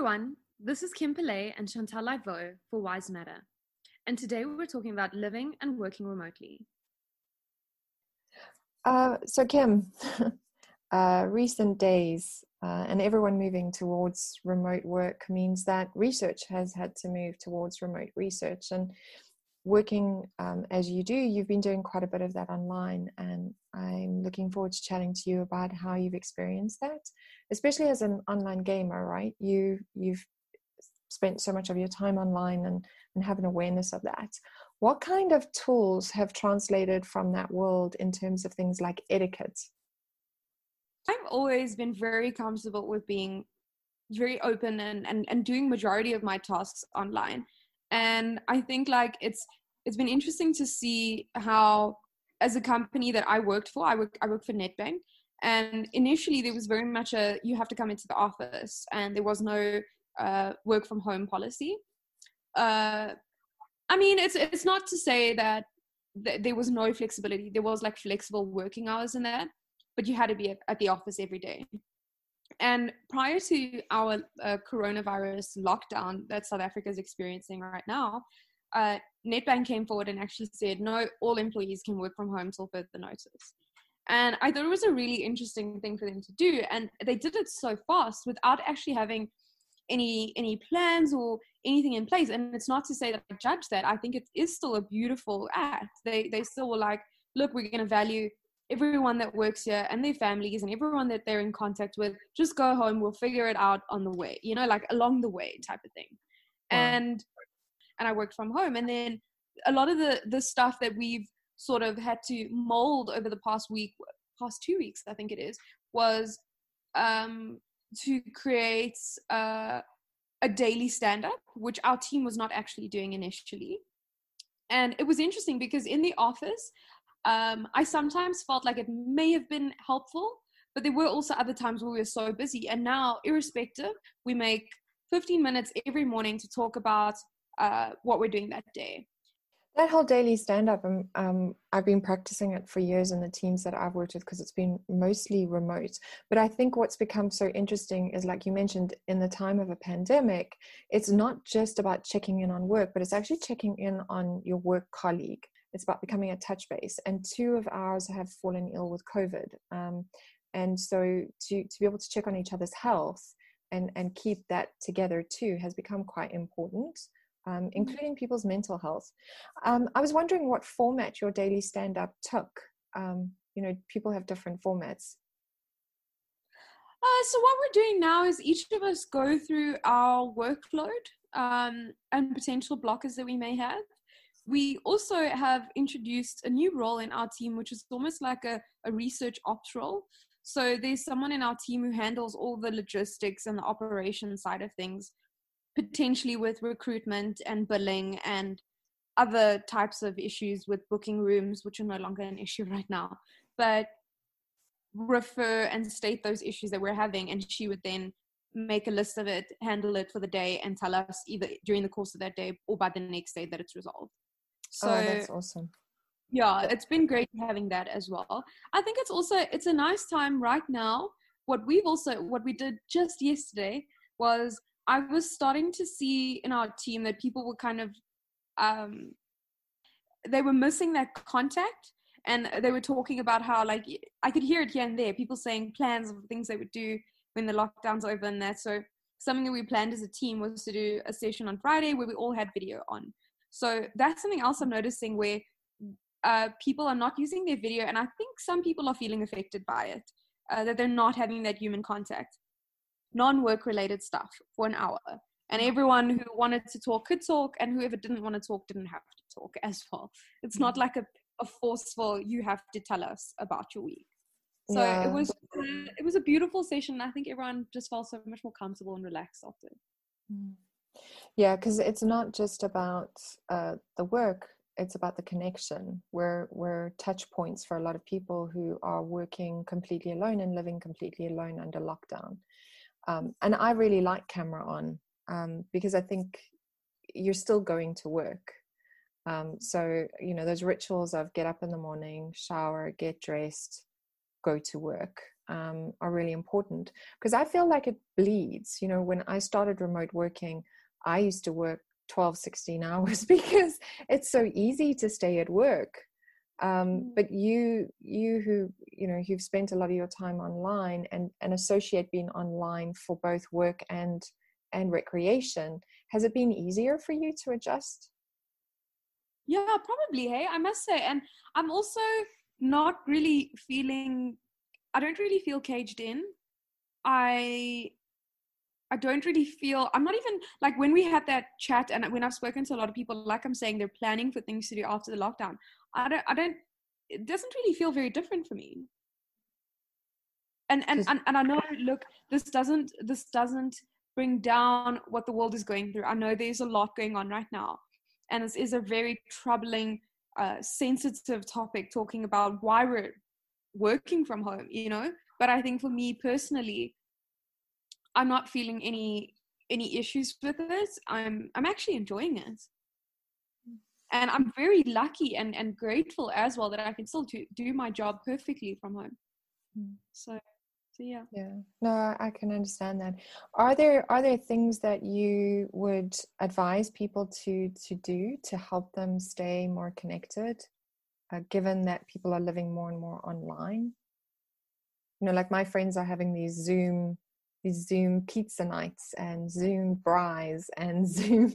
everyone, this is Kim Pillay and Chantal Laivo for Wise Matter. And today we're talking about living and working remotely. Uh, so, Kim, uh, recent days uh, and everyone moving towards remote work means that research has had to move towards remote research. And working um, as you do, you've been doing quite a bit of that online. And I'm looking forward to chatting to you about how you've experienced that, especially as an online gamer, right? You, you've spent so much of your time online and, and have an awareness of that. What kind of tools have translated from that world in terms of things like etiquette? I've always been very comfortable with being very open and, and, and doing majority of my tasks online. And I think like it's it's been interesting to see how as a company that I worked for, I work I work for Nedbank And initially there was very much a you have to come into the office and there was no uh, work from home policy. Uh, I mean, it's it's not to say that th- there was no flexibility. There was like flexible working hours in that, but you had to be at, at the office every day. And prior to our uh, coronavirus lockdown that South Africa is experiencing right now, uh, Nedbank came forward and actually said, no, all employees can work from home till further notice. And I thought it was a really interesting thing for them to do. And they did it so fast without actually having any any plans or anything in place and it's not to say that i judge that i think it is still a beautiful act they they still were like look we're going to value everyone that works here and their families and everyone that they're in contact with just go home we'll figure it out on the way you know like along the way type of thing wow. and and i worked from home and then a lot of the the stuff that we've sort of had to mold over the past week past two weeks i think it is was um to create uh, a daily stand up, which our team was not actually doing initially. And it was interesting because in the office, um, I sometimes felt like it may have been helpful, but there were also other times where we were so busy. And now, irrespective, we make 15 minutes every morning to talk about uh, what we're doing that day. That whole daily stand up um, um, i've been practicing it for years in the teams that i've worked with because it's been mostly remote. But i think what's become so interesting is like you mentioned in the time of a pandemic it's not just about checking in on work but it's actually checking in on your work colleague it's about becoming a touch base and two of ours have fallen ill with covid um, and so to, to be able to check on each other's health and, and keep that together too has become quite important um, mm-hmm. including people's mental health. Um, I was wondering what format your daily stand up took. Um, you know, people have different formats. Uh, so what we're doing now is each of us go through our workload um, and potential blockers that we may have. We also have introduced a new role in our team, which is almost like a, a research ops role. So there's someone in our team who handles all the logistics and the operation side of things potentially with recruitment and billing and other types of issues with booking rooms, which are no longer an issue right now, but refer and state those issues that we're having. And she would then make a list of it, handle it for the day, and tell us either during the course of that day or by the next day that it's resolved. So oh, that's awesome. Yeah, it's been great having that as well. I think it's also it's a nice time right now. What we've also what we did just yesterday was I was starting to see in our team that people were kind of um, they were missing that contact and they were talking about how like I could hear it here and there people saying plans of things they would do when the lockdown's over and that so something that we planned as a team was to do a session on Friday where we all had video on so that's something else I'm noticing where uh, people are not using their video and I think some people are feeling affected by it uh, that they're not having that human contact. Non-work related stuff for an hour and everyone who wanted to talk could talk and whoever didn't want to talk didn't have to talk as well. It's not like a, a forceful you have to tell us about your week. So yeah. it was it was a beautiful session and i think everyone just felt so much more comfortable and relaxed after. Mm. Yeah because it's not just about uh, the work it's about the connection we're we're touch points for a lot of people who are working completely alone and living completely alone under lockdown um, and I really like camera on um, because I think you're still going to work. Um, so, you know, those rituals of get up in the morning, shower, get dressed, go to work. um, are really important because I feel like it bleeds. You know, when I started remote working, I used to work 12, 16 hours because it's so easy to stay at work. Um, mm. but you, you who you know, you've spent a lot of your time online and and associate being online for both work and and recreation. Has it been easier for you to adjust? Yeah, probably. Hey, I must say, and I'm also not really feeling. I don't really feel caged in. I I don't really feel I'm not even like when we had that chat and when I've spoken to a lot of people, like I'm saying, they're planning for things to do after the lockdown. I don't I don't it doesn't really feel very different for me. And and, and, and I know look, this doesn't this doesn't bring down what the world is going through. I know there's a lot going on right now. And this is a very troubling, uh, sensitive topic talking about why we're working from home, you know? But I think for me personally, I'm not feeling any any issues with it. I'm I'm actually enjoying it. And I'm very lucky and, and grateful as well that I can still do, do my job perfectly from home. Mm. So so yeah. Yeah. No, I can understand that. Are there are there things that you would advise people to to do to help them stay more connected, uh, given that people are living more and more online? You know, like my friends are having these Zoom these Zoom pizza nights and Zoom braais and Zoom.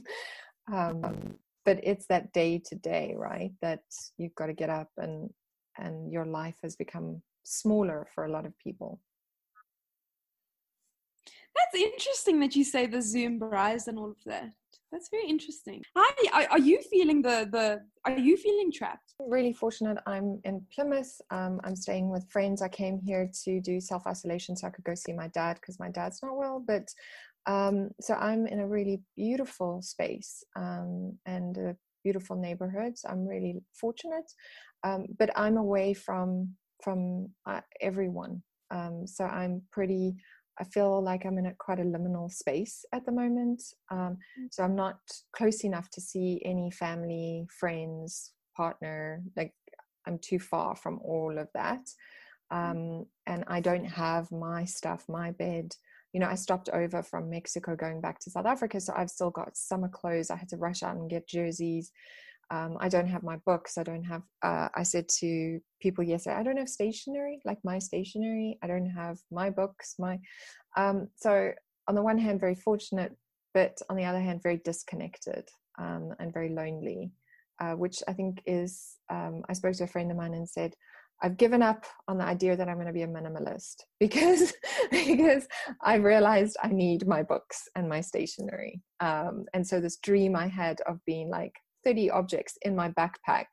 Um, but it's that day to day, right? That you've got to get up and and your life has become smaller for a lot of people. That's interesting that you say the Zoom braais and all of that. That's very interesting. Hi, are, you feeling the the? Are you feeling trapped? Really fortunate. I'm in Plymouth. Um, I'm staying with friends. I came here to do self isolation so I could go see my dad because my dad's not well. But um, so I'm in a really beautiful space um, and a beautiful neighborhood. So I'm really fortunate. Um, but I'm away from from uh, everyone. Um, so I'm pretty I feel like I'm in a quite a liminal space at the moment. Um, mm. so I'm not close enough to see any family, friends, partner. Like I'm too far from all of that. Mm. Um, and I don't have my stuff, my bed. You know, I stopped over from Mexico going back to South Africa. So I've still got summer clothes. I had to rush out and get jerseys um, I don't have my books. I don't have, uh, I said to people yesterday, I don't have stationery, like my stationery. I don't have my books, my, um, so on the one hand, very fortunate, but on the other hand, very disconnected um, and very lonely, uh, which I think is, um, I spoke to a friend of mine and said, I've given up on the idea that I'm going to be a minimalist because because I realized I need my books and my stationery. Um, and so this dream I had of being like 30 objects in my backpack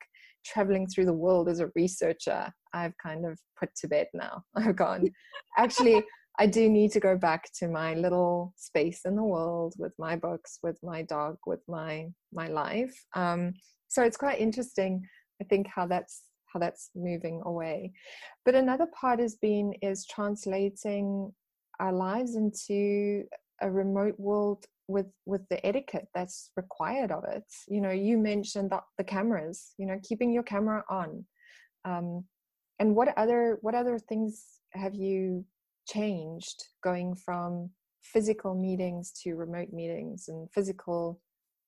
traveling through the world as a researcher i've kind of put to bed now. I've gone. Actually i do need to go back to my little space in the world with my books with my dog with my my life. Um, so it's quite interesting i think how that's how that's moving away. But another part has been is translating our lives into a remote world with with the etiquette that's required of it. You know you mentioned the, the cameras you know keeping your camera on. Um, and what other what other things have you changed going from physical meetings to remote meetings and physical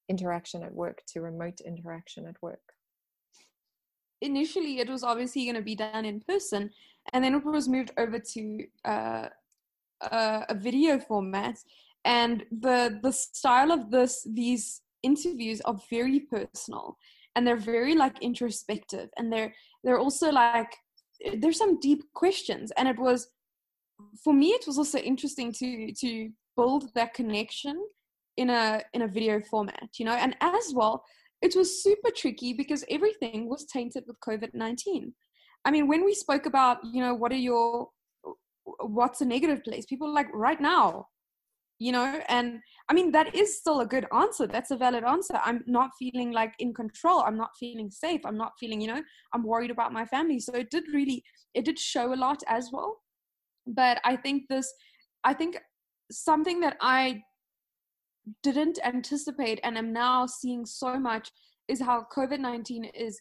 interaction at work to remote interaction at work? Initially it was obviously going to be done in person and then it was moved over to uh, a video format and the the style of this these interviews are very personal and they're very like introspective and they're they're also like there's some deep questions. And it was for me it was also interesting to to build that connection in a in a video format you know? And as well it was super tricky because everything was tainted with covid-19 i mean when we spoke about you know what are your what's a negative place people like right now you know and i mean that is still a good answer that's a valid answer. I'm not feeling like in control i'm not feeling safe i'm not feeling you know i'm worried about my family. So it did really it did show a lot as well. But i think this i think something that i didn't anticipate and am now seeing so much is how covid-19 is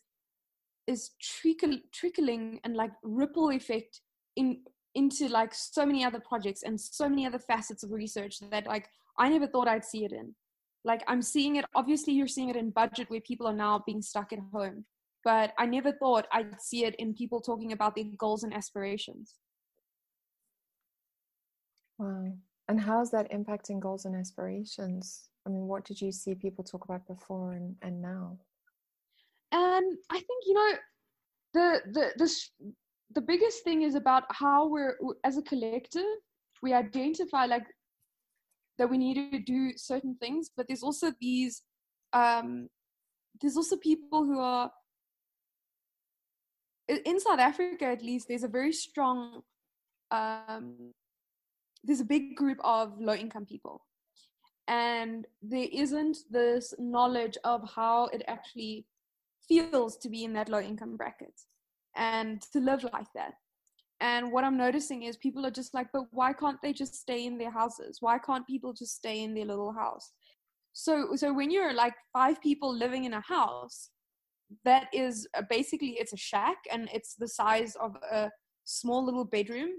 is trickle, trickling and like ripple effect in into like so many other projects and so many other facets of research that like I never thought I'd see it in. Like I'm seeing it, obviously, you're seeing it in budget where people are now being stuck at home. But I never thought I'd see it in people talking about their goals and aspirations. Wow. And how is that impacting goals and aspirations? I mean, what did you see people talk about before and, and now? And I think, you know, the, the, the, the biggest thing is about how we're, as a collective, we identify like that we need to do certain things, but there's also these, um, there's also people who are, in South Africa at least, there's a very strong um, there's a big group of low income people. And there isn't this knowledge of how it actually feels to be in that low income bracket and to live like that. And what i'm noticing is people are just like but why can't they just stay in their houses? Why can't people just stay in their little house? So so when you're like five people living in a house that is basically it's a shack and it's the size of a small little bedroom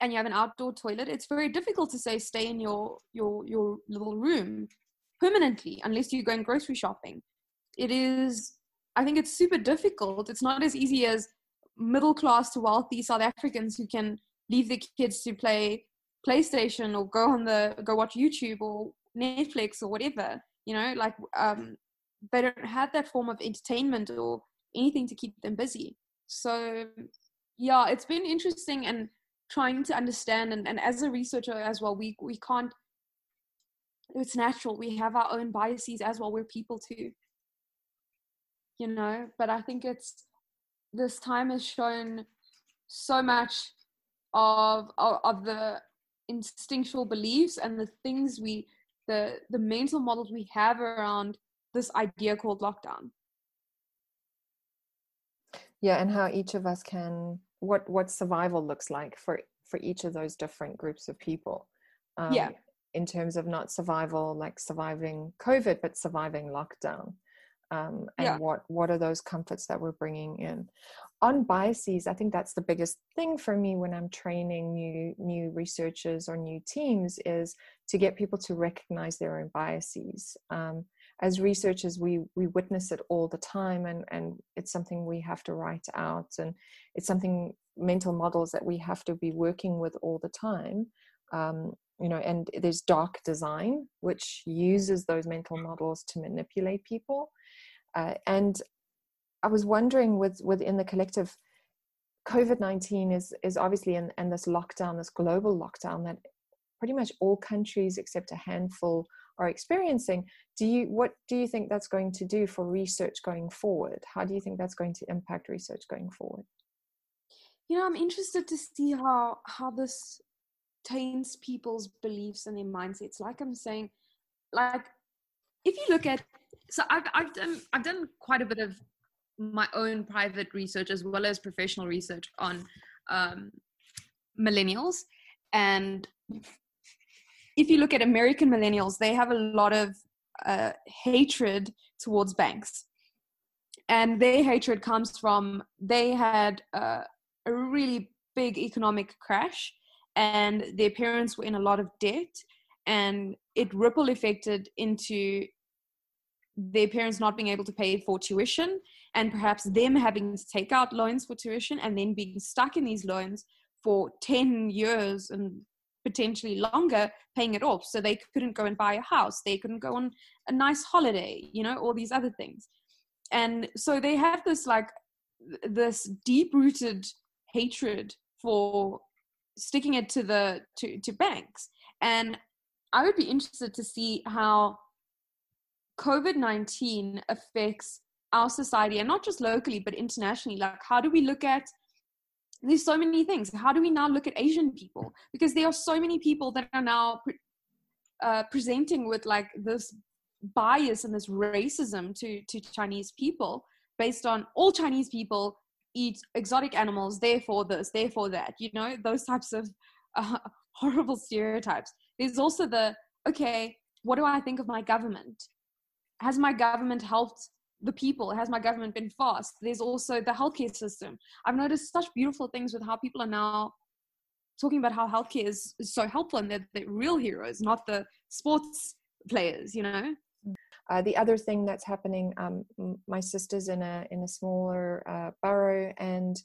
and you have an outdoor toilet, it's very difficult to say stay in your your your little room permanently unless you're going grocery shopping. It is I think it's super difficult. It's not as easy as middle class to wealthy South Africans who can leave their kids to play PlayStation or go on the go watch YouTube or Netflix or whatever. You know, like um, they don't have that form of entertainment or anything to keep them busy. So yeah, it's been interesting and trying to understand and, and as a researcher as well we we can't it's natural we have our own biases as well we're people too you know but i think it's this time has shown so much of of, of the instinctual beliefs and the things we the the mental models we have around this idea called lockdown. Yeah and how each of us can what what survival looks like for for each of those different groups of people. Um, yeah in terms of not survival like surviving covid but surviving lockdown um, and yeah. what what are those comforts that we're bringing in? On biases i think that's the biggest thing for me when i'm training new new researchers or new teams is to get people to recognize their own biases. Um, as researchers we we witness it all the time and and it's something we have to write out and it's something mental models that we have to be working with all the time. Um, you know and there's dark design which uses those mental models to manipulate people uh, and i was wondering with within the collective covid-19 is is obviously in, in this lockdown this global lockdown that pretty much all countries except a handful are experiencing. Do you what do you think that's going to do for research going forward? How do you think that's going to impact research going forward? You know i'm interested to see how how this taints people's beliefs and their mindsets. Like i'm saying like if you look at so i've i've done i've done quite a bit of my own private research as well as professional research on um, millennials and if you look at American millennials, they have a lot of uh, hatred towards banks. And their hatred comes from they had uh, a really big economic crash, and their parents were in a lot of debt, and it ripple affected into their parents not being able to pay for tuition, and perhaps them having to take out loans for tuition, and then being stuck in these loans for 10 years and potentially longer paying it off. So they couldn't go and buy a house, they couldn't go on a nice holiday, you know, all these other things. And so they have this like this deep rooted hatred for sticking it to the to, to banks. And I would be interested to see how COVID 19 affects our society and not just locally but internationally. Like, how do we look at there's so many things. How do we now look at asian people? Because there are so many people that are now pre- uh, presenting with like this bias and this racism to to chinese people based on all chinese people eat exotic animals therefore this therefore that you know those types of uh, horrible stereotypes. There's also the okay what do i think of my government has my government helped the people? Has my government been fast? There's also the healthcare system. I've noticed such beautiful things with how people are now talking about how healthcare is, is so helpful and they're the real heroes, not the sports players, you know? Uh, the other thing that's happening, um, my sister's in a in a smaller uh, borough, and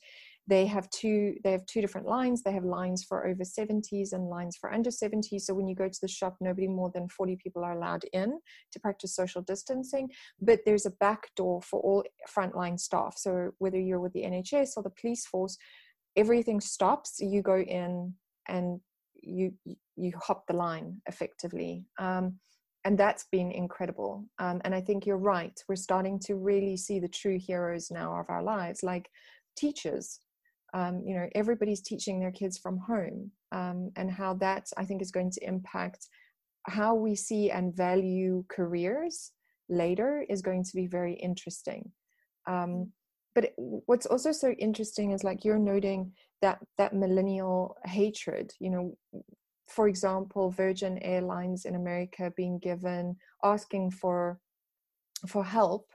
they have two they have two different lines. They have lines for over 70s and lines for under 70s. So when you go to the shop, nobody more than 40 people are allowed in to practice social distancing. But there's a back door for all frontline staff. So whether you're with the NHS or the police force, everything stops. You go in and you you hop the line effectively. Um, and that's been incredible. Um, and I think you're right. We're starting to really see the true heroes now of our lives, like teachers. Um, you know, everybody's teaching their kids from home, um, and how that I think is going to impact how we see and value careers later is going to be very interesting. Um, but what's also so interesting is like you're noting that that millennial hatred. You know, for example, Virgin Airlines in America being given asking for for help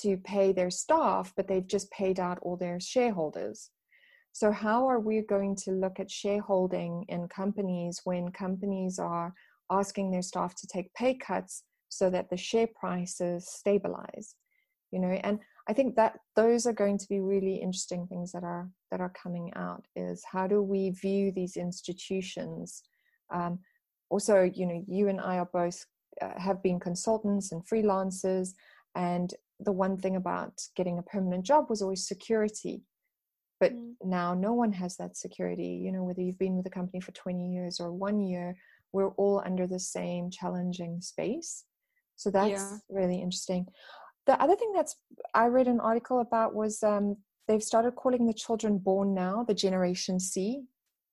to pay their staff, but they've just paid out all their shareholders. So how are we going to look at shareholding in companies when companies are asking their staff to take pay cuts so that the share prices stabilize? You know, and I think that those are going to be really interesting things that are that are coming out is how do we view these institutions um, also, you know, you and I are both uh, have been consultants and freelancers, and the one thing about getting a permanent job was always security. But mm. now no one has that security. You know, whether you've been with a company for 20 years or one year, we're all under the same challenging space. So that's yeah. really interesting. The other thing that's I read an article about was um, they've started calling the children born now the Generation C,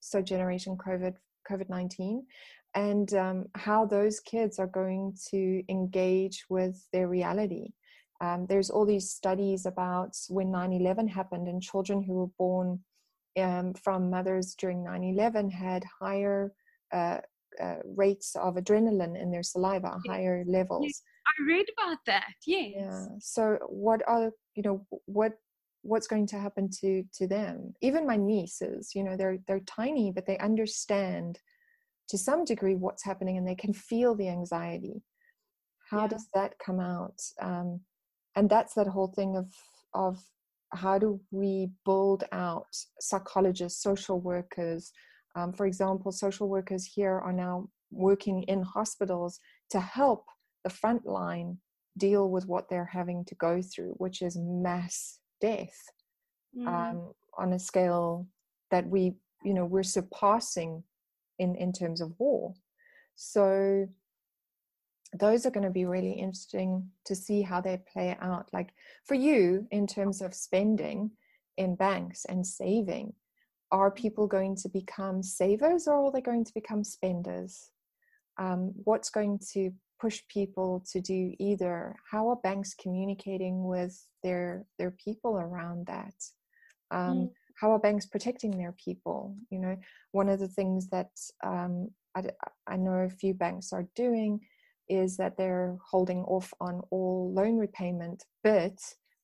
so Generation COVID COVID 19 and um, how those kids are going to engage with their reality. Um, there's all these studies about when 9 11 happened, and children who were born um, from mothers during 9 11 had higher uh, uh, rates of adrenaline in their saliva, higher levels. Yes, I read about that, yes. Yeah. So, what are, you know, what what's going to happen to to them even my nieces you know they're they're tiny but they understand to some degree what's happening and they can feel the anxiety how yeah. does that come out um, and that's that whole thing of of how do we build out psychologists social workers um, for example social workers here are now working in hospitals to help the front line deal with what they're having to go through which is mass death mm. um, on a scale that we you know we're surpassing in in terms of war so those are going to be really interesting to see how they play out like for you in terms of spending in banks and saving are people going to become savers or are they going to become spenders? Um, what's going to push people to do either? How are banks communicating with their their people around that? Um, mm. how are banks protecting their people? You know one of the things that um, I, I know a few banks are doing is that they're holding off on all loan repayment but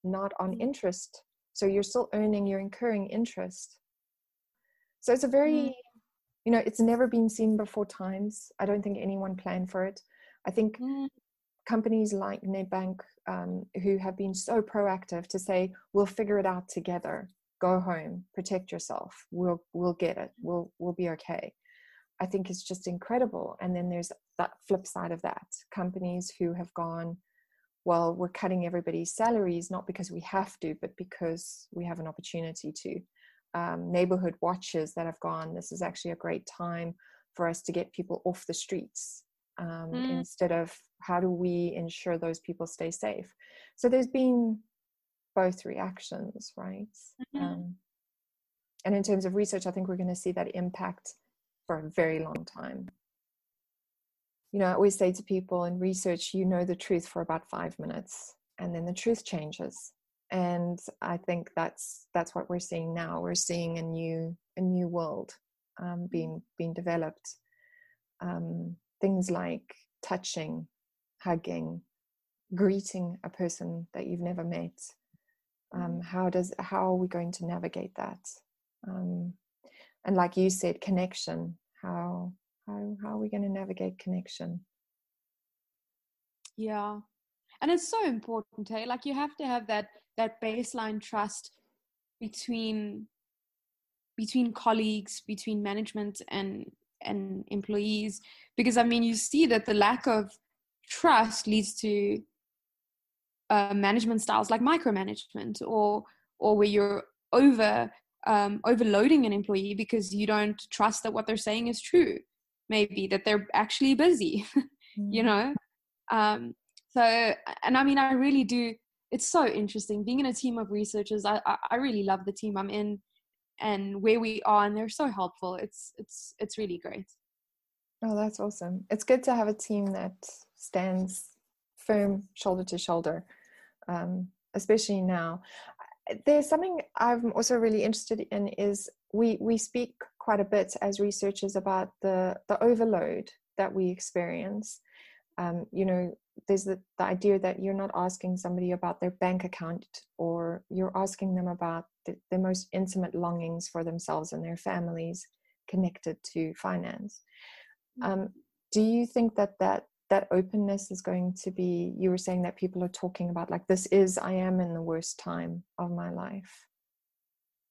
not on mm. interest so you're still earning you're incurring interest so it's a very mm. you know it's never been seen before times i don't think anyone planned for it I think mm. companies like Nedbank, um, who have been so proactive to say, "We'll figure it out together. Go home, protect yourself. We'll we'll get it. We'll we'll be okay." I think it's just incredible. And then there's that flip side of that: companies who have gone, "Well, we're cutting everybody's salaries not because we have to, but because we have an opportunity to." Um, neighborhood watches that have gone. This is actually a great time for us to get people off the streets um, mm. instead of how do we ensure those people stay safe so there's been both reactions right mm-hmm. um, and in terms of research i think we're going to see that impact for a very long time you know i always say to people in research you know the truth for about five minutes and then the truth changes and i think that's that's what we're seeing now we're seeing a new a new world um, being being developed um, things like touching, hugging, greeting a person that you've never met. Um, mm. how does how are we going to navigate that? Um, and like you said connection. How how how are we going to navigate connection? Yeah. And it's so important hey? Like you have to have that that baseline trust between between colleagues between management and and employees. Because i mean you see that the lack of trust leads to uh, management styles like micromanagement or or where you're over um, overloading an employee because you don't trust that what they're saying is true. Maybe that they're actually busy mm. you know? Um, so and i mean i really do it's so interesting. Being in a team of researchers I, I, I really love the team i'm in and where we are and they're so helpful. It's it's it's really great. Oh that's awesome. It's good to have a team that stands firm shoulder to shoulder um, especially now there's something i'm also really interested in is we we speak quite a bit as researchers about the the overload that we experience um, you know there's the, the idea that you're not asking somebody about their bank account or you're asking them about the, the most intimate longings for themselves and their families connected to finance mm. um, do you think that that that openness is going to be you were saying that people are talking about like this is i am in the worst time of my life.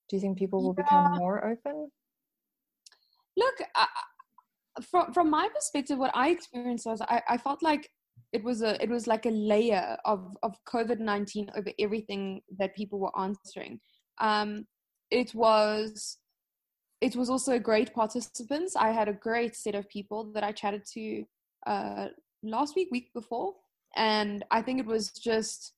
Do you think people will yeah. become more open? Look uh, from from my perspective what i experienced was I, I felt like it was a it was like a layer of of covid-19 over everything that people were answering. Um it was it was also great participants. I had a great set of people that i chatted to uh last week week before and i think it was just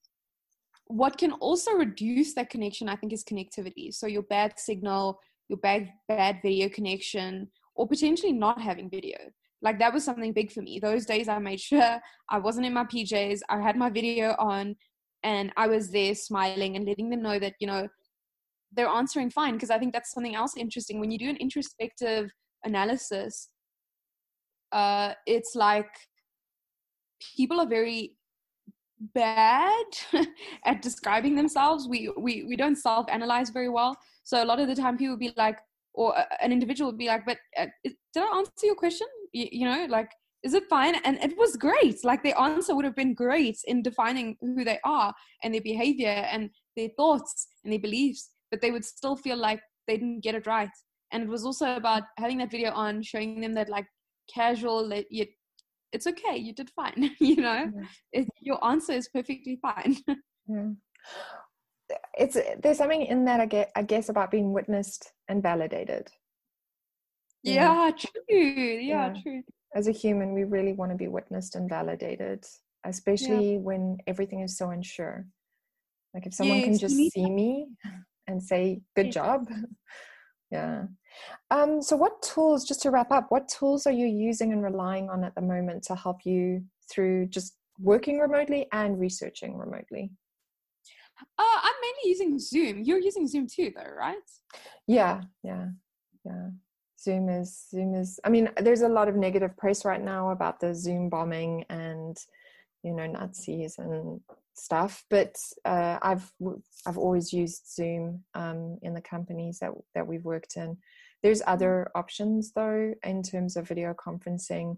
what can also reduce that connection i think is connectivity. So your bad signal your bad bad video connection or potentially not having video. Like that was something big for me. Those days i made sure i wasn't in my pjs i had my video on and i was there smiling and letting them know that you know they're answering fine because i think that's something else interesting. When you do an introspective analysis uh it's like people are very bad at describing themselves. We we we don't self analyze very well. So a lot of the time people will be like or an individual would be like but uh, did i answer your question? You, you know like is it fine? And it was great. Like the answer would have been great in defining who they are and their behavior and their thoughts and their beliefs but they would still feel like they didn't get it right. And it was also about having that video on showing them that like casual you it's okay you did fine you know? Yeah. it, your answer is perfectly fine. Yeah. Mm. it's there's something in that I guess, I guess about being witnessed and validated. Yeah, yeah true yeah, true. As a human we really want to be witnessed and validated especially when everything is so unsure. Like if someone yes, can just see me and say good job. Yeah um, so, what tools, just to wrap up, what tools are you using and relying on at the moment to help you through just working remotely and researching remotely? Uh, I'm mainly using Zoom. You're using Zoom too, though, right? Yeah, yeah, yeah. Zoom is Zoom is. I mean, there's a lot of negative press right now about the Zoom bombing and you know Nazis and stuff. But uh, I've I've always used Zoom um, in the companies that that we've worked in. There's mm-hmm. other options though in terms of video conferencing.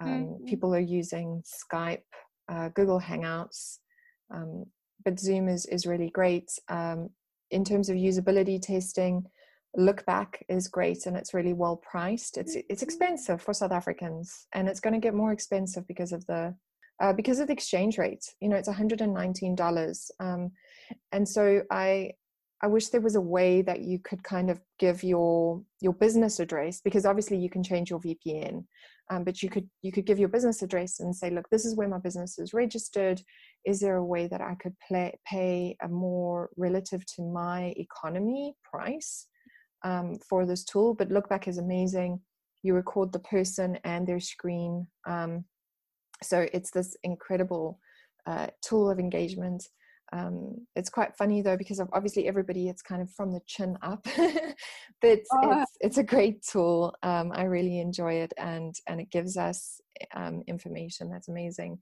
Um, mm-hmm. People are using Skype, uh, Google Hangouts, um, but Zoom is is really great um, in terms of usability testing. Lookback is great and it's really well priced. It's it's mm-hmm. expensive for South Africans and it's going to get more expensive because of the uh, because of the exchange rate. You know, it's $119. Um, and so I I wish there was a way that you could kind of give your your business address because obviously you can change your VPN, um, but you could you could give your business address and say, look, this is where my business is registered. Is there a way that I could play, pay a more relative to my economy price um, for this tool? But Lookback is amazing. You record the person and their screen. Um, so it's this incredible uh, tool of engagement um, it's quite funny though because of obviously everybody it's kind of from the chin up but oh. it's, it's a great tool um, i really enjoy it and and it gives us um, information that's amazing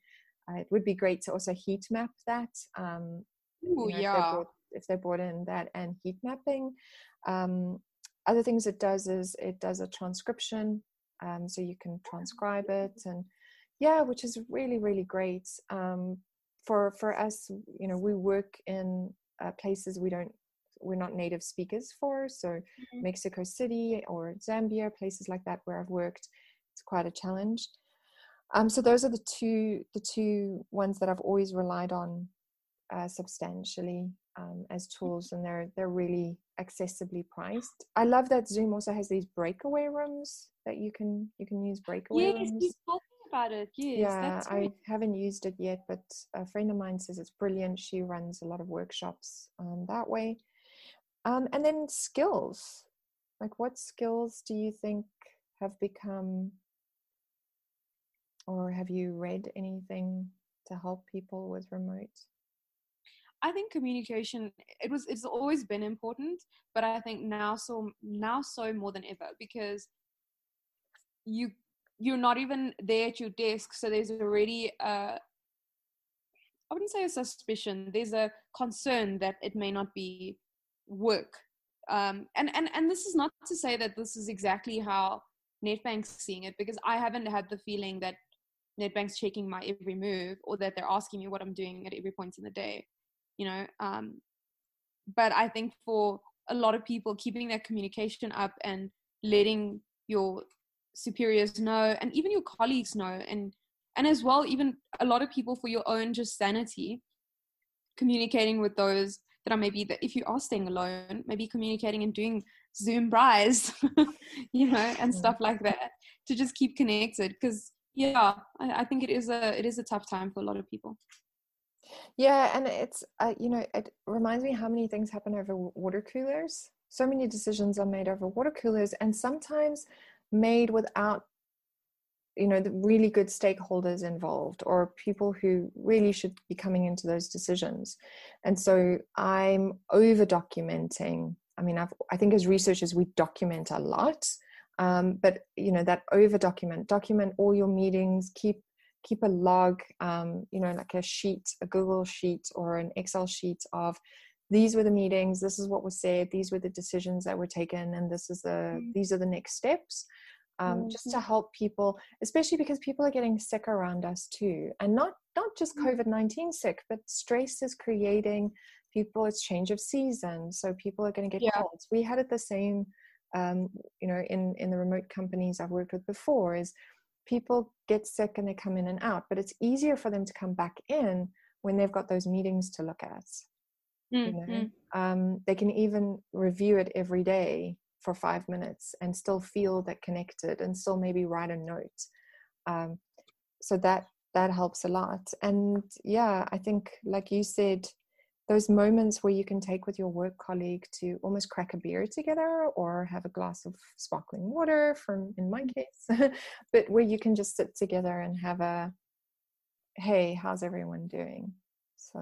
uh, it would be great to also heat map that um, Ooh, you know, yeah if they, brought, if they brought in that and heat mapping um, other things it does is it does a transcription, um, so you can transcribe it, and yeah, which is really really great. Um, for for us, you know, we work in uh, places we don't we're not native speakers for, so mm-hmm. Mexico City or Zambia, places like that where I've worked, it's quite a challenge. Um, so those are the two the two ones that I've always relied on uh, substantially um, as tools, and they're they're really accessibly priced. I love that Zoom also has these breakaway rooms that you can you can use breakaway yes, rooms. talking about it. Yes, yeah, I haven't used it yet, but a friend of mine says it's brilliant. She runs a lot of workshops um, that way. Um, and then skills, like what skills do you think have become, or have you read anything to help people with remote? I think communication it was it's always been important, but I think now so now so more than ever because you you're not even there at your desk, so there's already a I wouldn't say a suspicion. There's a concern that it may not be work. Um, and and and this is not to say that this is exactly how Nedbank's seeing it because I haven't had the feeling that Nedbank's checking my every move or that they're asking me what I'm doing at every point in the day you know um, but i think for a lot of people keeping that communication up and letting your superiors know and even your colleagues know and and as well even a lot of people for your own just sanity communicating with those that are maybe that if you are staying alone maybe communicating and doing zoom braais you know and stuff like that to just keep connected because yeah I, I think it is a it is a tough time for a lot of people yeah, and it's uh, you know it reminds me how many things happen over water coolers. So many decisions are made over water coolers, and sometimes made without you know the really good stakeholders involved or people who really should be coming into those decisions. And so i'm over documenting i mean I've, i think as researchers we document a lot um, but you know that over document document all your meetings keep keep a log, um, you know, like a sheet, a Google sheet or an Excel sheet of these were the meetings, this is what was said, these were the decisions that were taken, and this is the mm-hmm. these are the next steps. Um, mm-hmm. Just to help people, especially because people are getting sick around us too, and not not just mm. COVID nineteen sick, but stress is creating people. It's change of season, so people are going to get yeah. colds. We had it the same, um, you know, in in the remote companies I've worked with before. Is people get sick and they come in and out, but it's easier for them to come back in when they've got those meetings to look at. Mm-hmm. You know? Mm. um, they can even review it every day for five minutes and still feel that connected and still maybe write a note. Um, so that that helps a lot. And yeah, I think like you said, those moments where you can take with your work colleague to almost crack a beer together or have a glass of sparkling water from in my mm. case but where you can just sit together and have a hey how's everyone doing so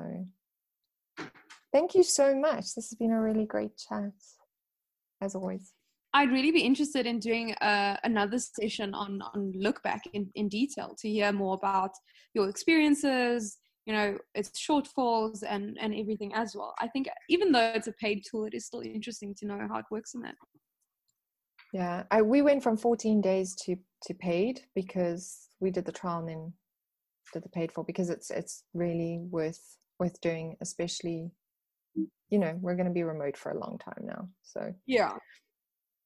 thank you so much. This has been a really great chat as always. I'd really be interested in doing uh, another session on on Lookback in, in detail to hear more about your experiences, you know its shortfalls and and everything as well. I think even though it's a paid tool it is still interesting to know how it works in that. Yeah I, we went from 14 days to to paid because we did the trial and then did the paid for because it's it's really worth worth doing especially you know we're going to be remote for a long time now so yeah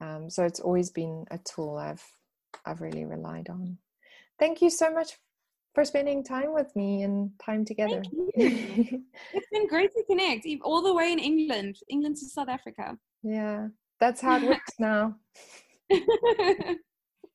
um, so it's always been a tool i've i've really relied on thank you so much for spending time with me and time together. it's been great to connect, all the way in England, England to South Africa. Yeah, that's how it works now.